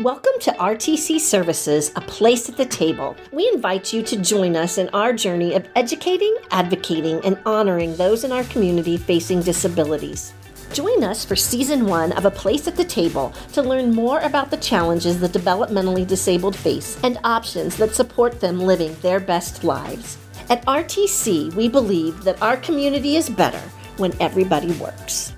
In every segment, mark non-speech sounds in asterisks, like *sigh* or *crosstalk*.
Welcome to RTC Services, a place at the table. We invite you to join us in our journey of educating, advocating, and honoring those in our community facing disabilities. Join us for season one of A Place at the Table to learn more about the challenges the developmentally disabled face and options that support them living their best lives. At RTC, we believe that our community is better when everybody works.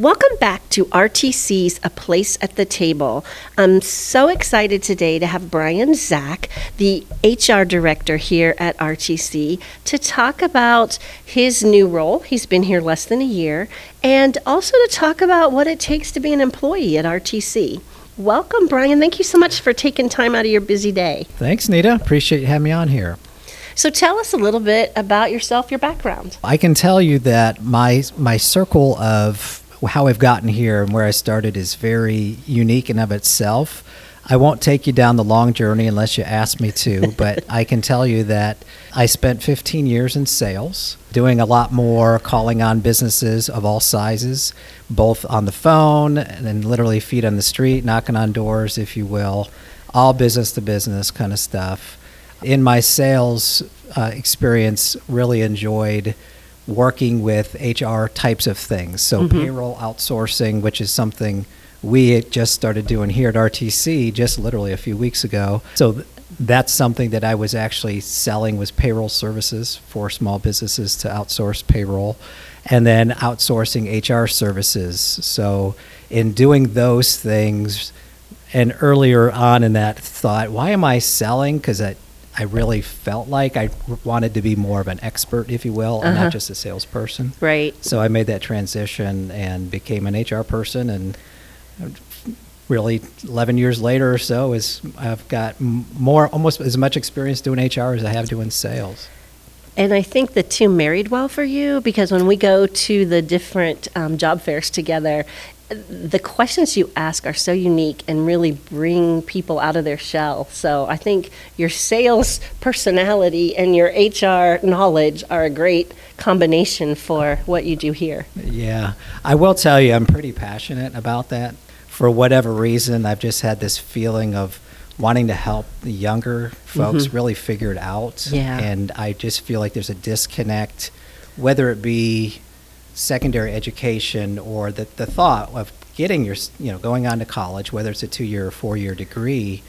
Welcome back to RTC's A Place at the Table. I'm so excited today to have Brian Zak, the HR director here at RTC, to talk about his new role. He's been here less than a year, and also to talk about what it takes to be an employee at RTC. Welcome, Brian. Thank you so much for taking time out of your busy day. Thanks, Nita. Appreciate you having me on here. So tell us a little bit about yourself, your background. I can tell you that my my circle of how I've gotten here and where I started is very unique and of itself. I won't take you down the long journey unless you ask me to, *laughs* but I can tell you that I spent 15 years in sales, doing a lot more calling on businesses of all sizes, both on the phone and then literally feet on the street, knocking on doors, if you will, all business to business kind of stuff. In my sales uh, experience, really enjoyed working with HR types of things. So mm-hmm. payroll outsourcing, which is something we just started doing here at RTC just literally a few weeks ago. So th- that's something that I was actually selling was payroll services for small businesses to outsource payroll and then outsourcing HR services. So in doing those things and earlier on in that thought, why am I selling? Because I really felt like I wanted to be more of an expert, if you will, uh-huh. and not uh-huh. just a salesperson. Right. So I made that transition and became an HR person, and really 11 years later or so is I've got more almost as much experience doing HR as I have doing sales. And I think the two married well for you because when we go to the different um, job fairs together, the questions you ask are so unique and really bring people out of their shell. So I think your sales personality and your HR knowledge are a great combination for what you do here. Yeah, I will tell you, I'm pretty passionate about that. For whatever reason, I've just had this feeling of wanting to help the younger folks mm-hmm. really figure it out. Yeah. And I just feel like there's a disconnect, whether it be secondary education or the, the thought of getting your, you know, going on to college, whether it's a two year or four year degree,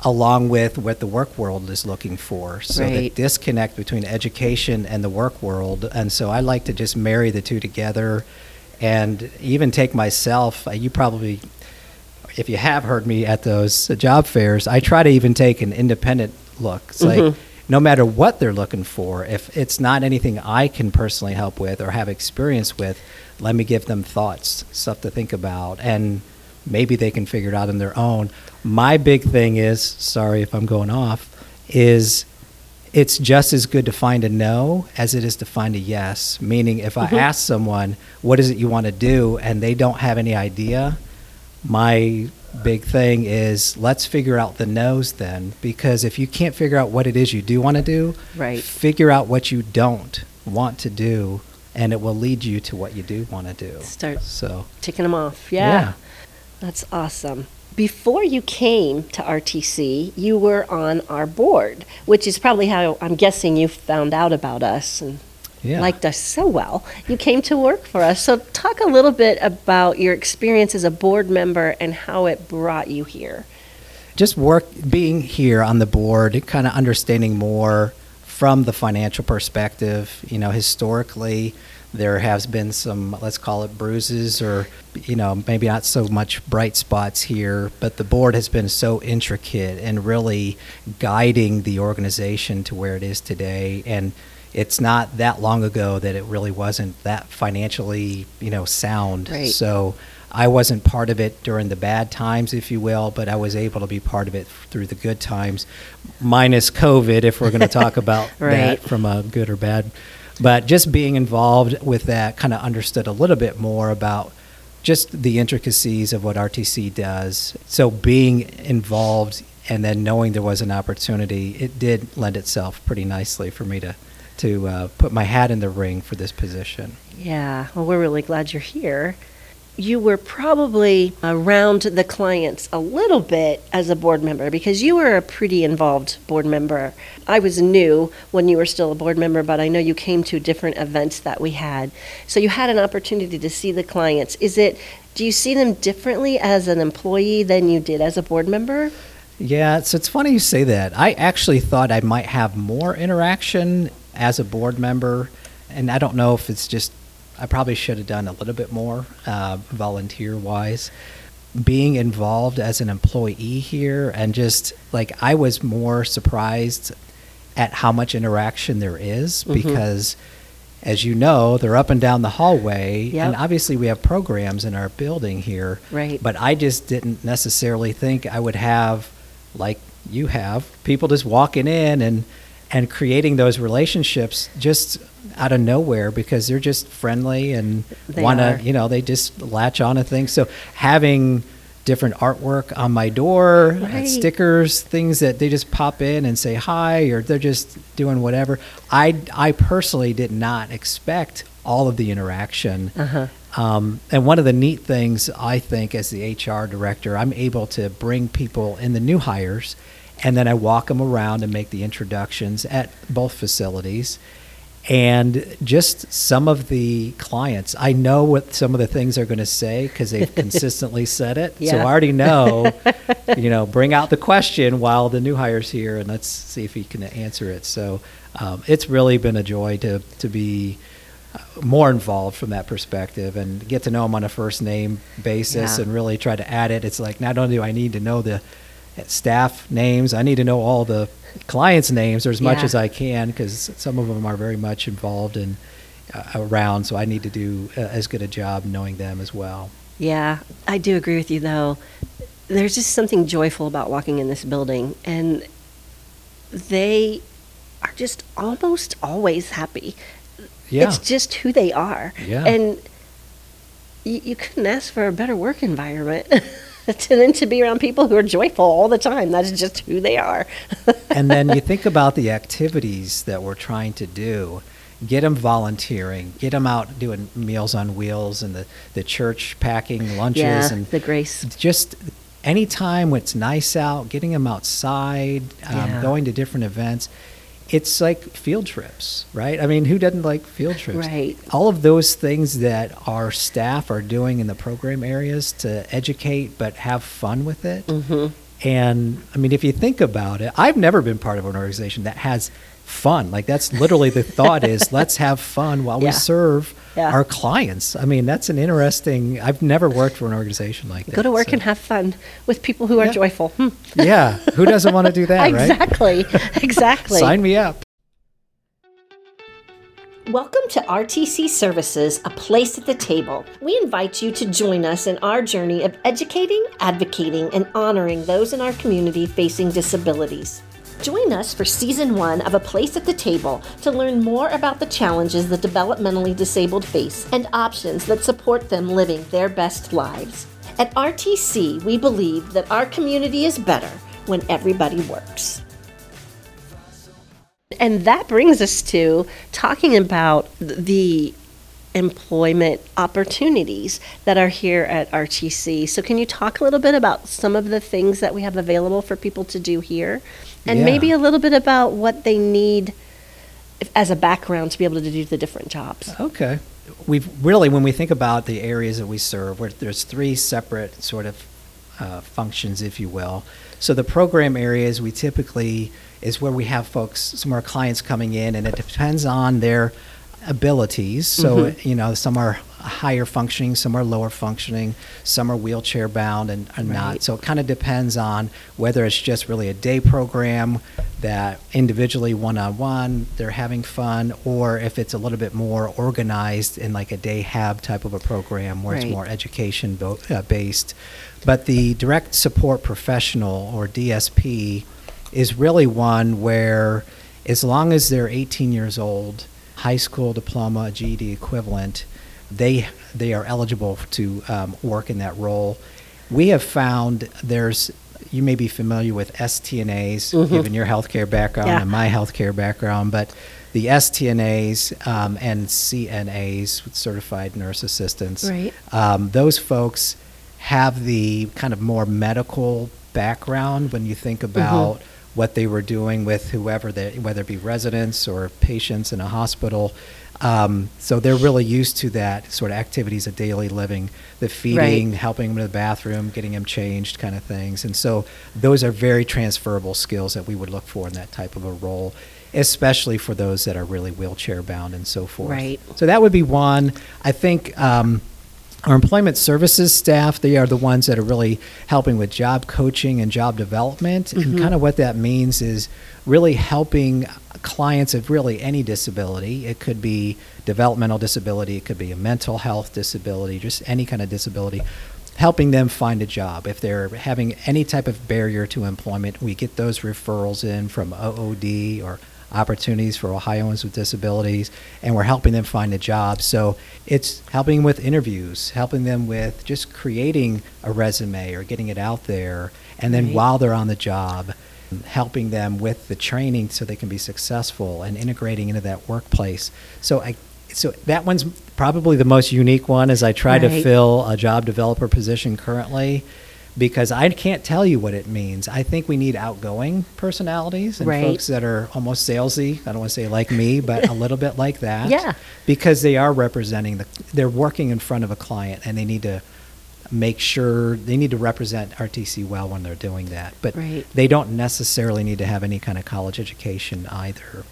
along with what the work world is looking for. So right. the disconnect between education and the work world. And so I like to just marry the two together and even take myself, uh, you probably, if you have heard me at those job fairs, I try to even take an independent look. It's mm-hmm. like, no matter what they're looking for, if it's not anything I can personally help with or have experience with, let me give them thoughts, stuff to think about, and maybe they can figure it out on their own. My big thing is, sorry if I'm going off, is it's just as good to find a no as it is to find a yes. Meaning, if mm-hmm. I ask someone, what is it you want to do, and they don't have any idea, my big thing is let's figure out the no's then because if you can't figure out what it is you do want to do right. figure out what you don't want to do and it will lead you to what you do want to do. Start so ticking them off. Yeah. yeah. That's awesome. Before you came to RTC, you were on our board, which is probably how I'm guessing you found out about us and yeah. liked us so well, you came to work for us. So, talk a little bit about your experience as a board member and how it brought you here. Just work, being here on the board, kind of understanding more from the financial perspective. You know, historically, there has been some, let's call it bruises or, you know, maybe not so much bright spots here, but the board has been so intricate and really guiding the organization to where it is today. And it's not that long ago that it really wasn't that financially, you know, sound. Right. So I wasn't part of it during the bad times, if you will, but I was able to be part of it through the good times, minus COVID, if we're going to talk about *laughs* right. that from a good or bad. But just being involved with that, kind of understood a little bit more about just the intricacies of what RTC does. So being involved and then knowing there was an opportunity, it did lend itself pretty nicely for me to to uh, put my hat in the ring for this position. Yeah, well, we're really glad you're here. you were probably around the clients a little bit as a board member because you were a pretty involved board member. I was new when you were still a board member, but I know you came to different events that we had. So you had an opportunity to see the clients. Is it do you see them differently as an employee than you did as a board member? Yeah, so it's funny you say that. I actually thought I might have more interaction as a board member, and I don't know if it's just I probably should have done a little bit more uh, volunteer wise. Being involved as an employee here, and just like I was more surprised at how much interaction there is Mm-hmm. because, as you know, they're up and down the hallway, Yep. and obviously we have programs in our building here. Right. But I just didn't necessarily think I would have, like you have, people just walking in and and creating those relationships just out of nowhere because they're just friendly and want to, you know, they just latch on to things. So having different artwork on my door, uh, Right. stickers, things that they just pop in and say hi, or they're just doing whatever. I I personally did not expect all of the interaction. Uh-huh. Um, and one of the neat things I think as the HR director, I'm able to bring people in the new hires, and then I walk them around and make the introductions at both facilities. And just some of the clients, I know what some of the things they're going to say because they've *laughs* consistently said it. So I already know, *laughs* you know, bring out the question while the new hire's here and let's see if he can answer it. So um, it's really been a joy to, to be uh, more involved from that perspective and get to know them on a first name basis Yeah. and really try to add it. It's like not only do I need to know the staff names, I need to know all the clients' names or as much Yeah. as I can because some of them are very much involved and uh, around. So I need to do uh, as good a job knowing them as well. Yeah, I do agree with you though. There's just something joyful about walking in this building and they are just almost always happy. Yeah. It's just who they are. Yeah. And you, you couldn't ask for a better work environment *laughs* *laughs* to, than to be around people who are joyful all the time. That's just who they are. *laughs* and then you think about the activities that we're trying to do get them volunteering get them out doing meals on wheels and the, the church packing lunches yeah, and the grace. just anytime when it's nice out getting them outside um, Yeah. going to different events it's like field trips right i mean who doesn't like field trips Right. all of those things that our staff are doing in the program areas to educate but have fun with it Mhm. And I mean, if you think about it, I've never been part of an organization that has fun. Like that's literally the thought is *laughs* let's have fun while Yeah. we serve Yeah. our clients. I mean, that's an interesting. I've never worked for an organization like that. Go to work so- and have fun with people who are joyful. Hmm. yeah, who doesn't want to do *laughs* that, right? exactly. *laughs* Exactly. Sign me up. Welcome to RTC Services, a place at the table. We invite you to join us in our journey of educating, advocating, and honoring those in our community facing disabilities. Join us for season one of A Place at the Table to learn more about the challenges the developmentally disabled face and options that support them living their best lives. At RTC, we believe that our community is better when everybody works. And that brings us to talking about the employment opportunities that are here at RTC. So, can you talk a little bit about some of the things that we have available for people to do here? And Yeah. maybe a little bit about what they need as a background to be able to do the different jobs. Okay. We've really, when we think about the areas that we serve, where there's three separate sort of uh, functions, if you will. So the program areas, we typically is where we have folks, some of our clients coming in, and it depends on their abilities. So you know, some are higher functioning, some are lower functioning, some are wheelchair bound and, and not. So it kind of depends on whether it's just really a day program that individually one on one they're having fun, or if it's a little bit more organized in like a day hab type of a program where Right. it's more education bo- uh, based. But the direct support professional or DSP is really one where, as long as they're 18 years old, high school diploma, GED equivalent, they they are eligible to um, work in that role. We have found there's you may be familiar with STNAs, given your healthcare background Yeah. and my healthcare background, but the STNAs um, and CNAs, certified nurse assistants. Right. Um, those folks have the kind of more medical background when you think about what they were doing with whoever they, whether it be residents or patients in a hospital. Um, so they're really used to that sort of activities of daily living, the feeding, Right. helping them to the bathroom, getting them changed, kind of things. And so those are very transferable skills that we would look for in that type of a role, especially for those that are really wheelchair bound and so forth. Right. So that would be one. I think. Um, our employment services staff, they are the ones that are really helping with job coaching and job development. And mm-hmm. kind of what that means is really helping clients of really any disability. It could be developmental disability, it could be a mental health disability, just any kind of disability, helping them find a job. If they're having any type of barrier to employment, we get those referrals in from OOD or opportunities for Ohioans with disabilities, and we're helping them find a job. So it's helping with interviews, helping them with just creating a resume or getting it out there, and then Right. while they're on the job, helping them with the training so they can be successful and integrating into that workplace. So I so that one's probably the most unique one as I try to fill a job developer position currently because I can't tell you what it means. I think we need outgoing personalities and Right. folks that are almost salesy. I don't want to say like me, but a little bit like that. Yeah. Because they are representing the, they're working in front of a client and they need to make sure they need to represent RTC well when they're doing that. But Right. they don't necessarily need to have any kind of college education either.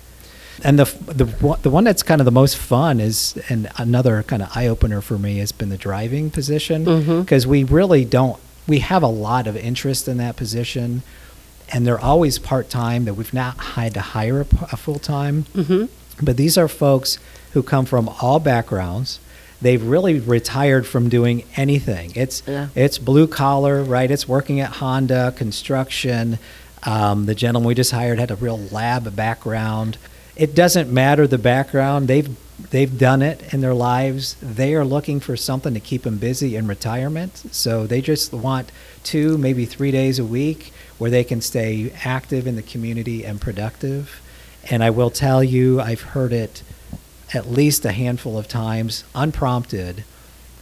And the the one- the one that's kind of the most fun is, and another kind of eye opener for me has been the driving position mm-hmm. because we really don't. We have a lot of interest in that position, and they're always part time. That we've not had to hire a full time. Mm-hmm. But these are folks who come from all backgrounds. They've really retired from doing anything. It's Yeah. it's blue collar, right? It's working at Honda, construction. Um, the gentleman we just hired had a real lab background. It doesn't matter the background. They've they've done it in their lives. They are looking for something to keep them busy in retirement. So they just want two, maybe three days a week where they can stay active in the community and productive. And I will tell you, I've heard it at least a handful of times, unprompted,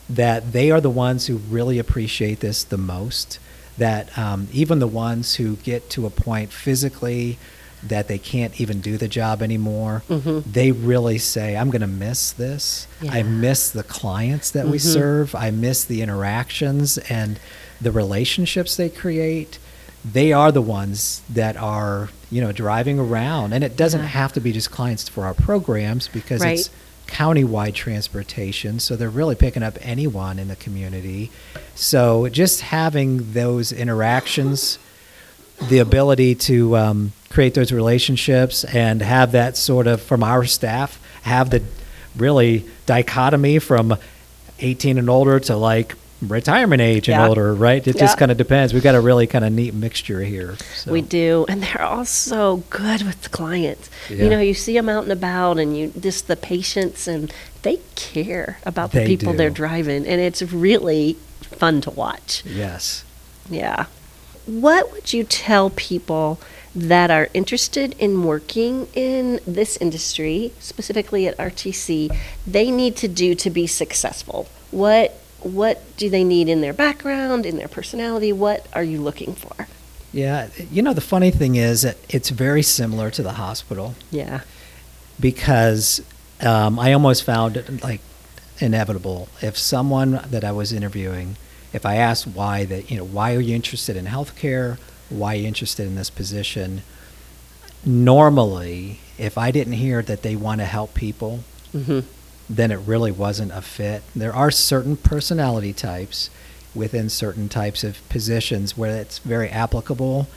that they are the ones who really appreciate this the most. That um, even the ones who get to a point physically that they can't even do the job anymore, Mhm. they really say, I'm going to miss this. I miss the clients that we Mhm. serve. I miss the interactions and the relationships they create. They are the ones that are, you know, driving around. And it doesn't Yeah. have to be just clients for our programs because Right. it's countywide transportation. So they're really picking up anyone in the community. So just having those interactions, the ability to um, create those relationships and have that sort of from our staff have the really dichotomy from 18 and older to like retirement age and Yeah. older right it Yeah. just kind of depends we've got a really kind of neat mixture here so. We do, and they're all so good with the clients. Yeah. You know, you see them out and about, and you just the patience, and they care about the They people they're driving, and it's really fun to watch. yes Yeah. What would you tell people that are interested in working in this industry, specifically at RTC, they need to do to be successful? What what do they need in their background, in their personality? What are you looking for? yeah you know the funny thing is that it's very similar to the hospital Yeah. because um, I almost found it like inevitable. If someone that I was interviewing, if I asked why that, you know, why are you interested in healthcare? Why are you interested in this position? Normally, if I didn't hear that they want to help people, Mm-hmm. then it really wasn't a fit. There are certain personality types within certain types of positions where it's very applicable,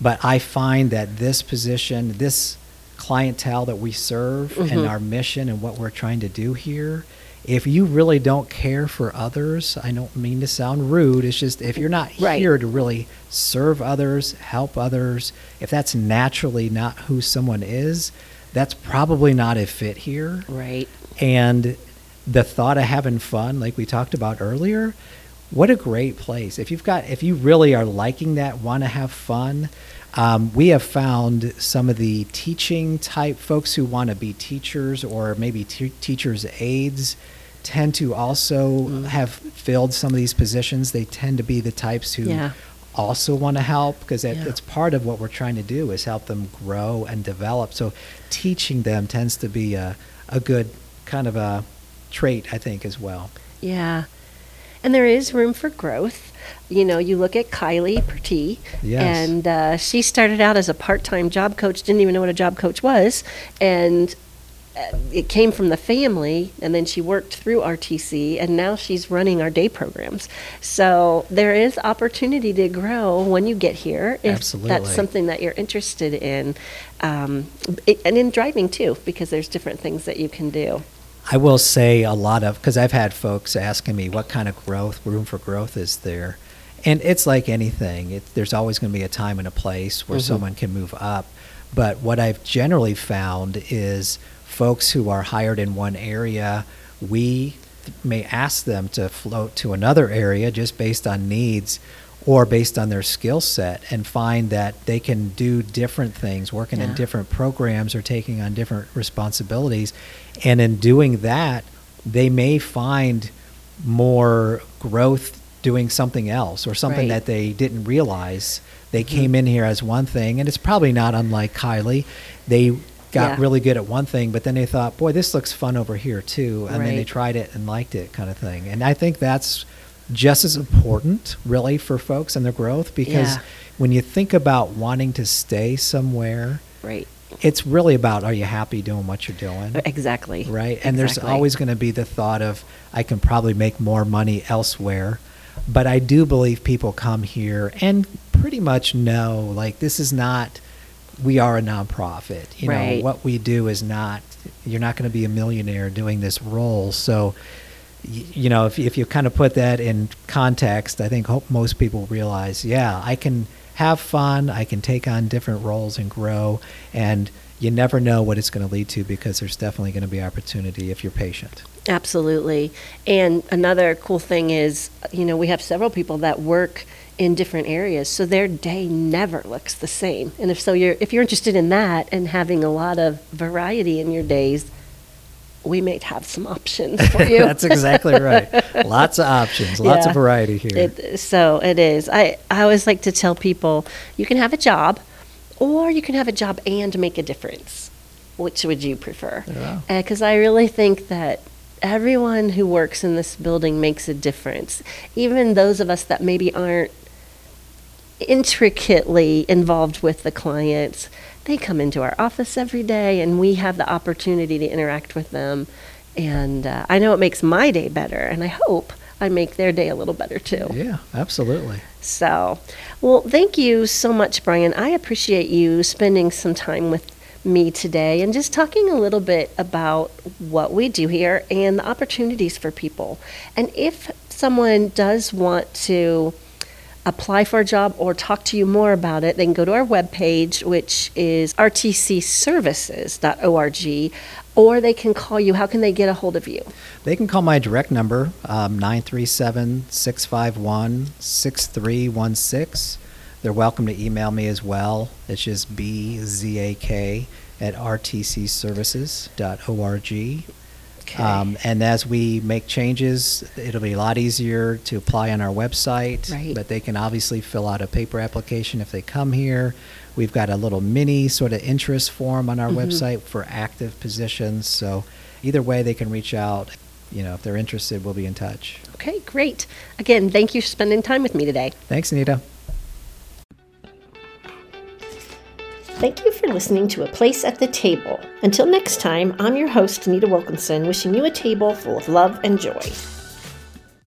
but I find that this position, this clientele that we serve and Mhm. our mission and what we're trying to do here, if you really don't care for others, I don't mean to sound rude, it's just if you're not Right. here to really serve others, help others, if that's naturally not who someone is, that's probably not a fit here. Right. And the thought of having fun, like we talked about earlier, what a great place. If you've got, if you really are liking that, want to have fun, Um, we have found some of the teaching type folks who want to be teachers or maybe te- teachers' aides tend to also Mm. have filled some of these positions. They tend to be the types who Yeah. also want to help because it, Yeah. it's part of what we're trying to do is help them grow and develop. So teaching them tends to be a, a good kind of a trait, I think, as well. Yeah. And there is room for growth. You know, you look at Kylie Perty, Yes. and uh, she started out as a part time job coach, didn't even know what a job coach was. And it came from the family, and then she worked through RTC, and now she's running our day programs. So there is opportunity to grow when you get here if Absolutely. that's something that you're interested in. Um, it, and in driving too, because there's different things that you can do. I will say a lot of because I've had folks asking me what kind of growth, room for growth is there, and it's like anything. It, there's always going to be a time and a place where Mhm. someone can move up. But what I've generally found is folks who are hired in one area, we may ask them to float to another area just based on needs or based on their skill set and find that they can do different things, working in different programs or taking on different responsibilities. And in doing that, they may find more growth doing something else or something Right. that they didn't realize. They mm-hmm. came in here as one thing, and it's probably not unlike Kylie. They got Yeah. really good at one thing, but then they thought, boy, this looks fun over here too. And then they tried it and liked it, kind of thing. And I think that's just as important, really, for folks and their growth because Yeah. when you think about wanting to stay somewhere, Right. it's really about are you happy doing what you're doing? Uh, exactly. Right. And there's always going to be the thought of, I can probably make more money elsewhere. But I do believe people come here and pretty much know, like, this is not, we are a nonprofit. You Right. know, what we do is not, you're not going to be a millionaire doing this role. So, you know, if, if you kind of put that in context, I think hope most people realize, yeah, I can have fun, I can take on different roles and grow, and you never know what it's going to lead to because there's definitely going to be opportunity if you're patient. Absolutely. And another cool thing is, you know, we have several people that work in different areas, so their day never looks the same. And if so, you're if you're interested in that and having a lot of variety in your days, we may have some options for *laughs* you. That's exactly right. *laughs* Lots of options, lots Yeah. of variety here. It, so it is. I, I always like to tell people you can have a job, or you can have a job and make a difference. Which would you prefer? Yeah. Uh, because I really think that everyone who works in this building makes a difference. Even those of us that maybe aren't intricately involved with the clients, they come into our office every day and we have the opportunity to interact with them. And uh, I know it makes my day better, and I hope I make their day a little better too. yeah, absolutely. So, well, thank you so much, Brian. I appreciate you spending some time with me today and just talking a little bit about what we do here and the opportunities for people. And if someone does want to apply for a job or talk to you more about it, they can go to our webpage, which is rtcservices.org, or they can call you. How can they get a hold of you? They can call my direct number, um, 937 651 6316. They're welcome to email me as well. It's just bzak at rtcservices.org. Okay. Um, and as we make changes, it'll be a lot easier to apply on our website. Right. But they can obviously fill out a paper application if they come here. We've got a little mini sort of interest form on our Mhm. website for active positions. So either way, they can reach out. You know, if they're interested, we'll be in touch. okay, great. Again, thank you for spending time with me today. Thanks, Anita. Thank you for listening to A Place at the Table. Until next time, I'm your host, Anita Wilkinson, wishing you a table full of love and joy.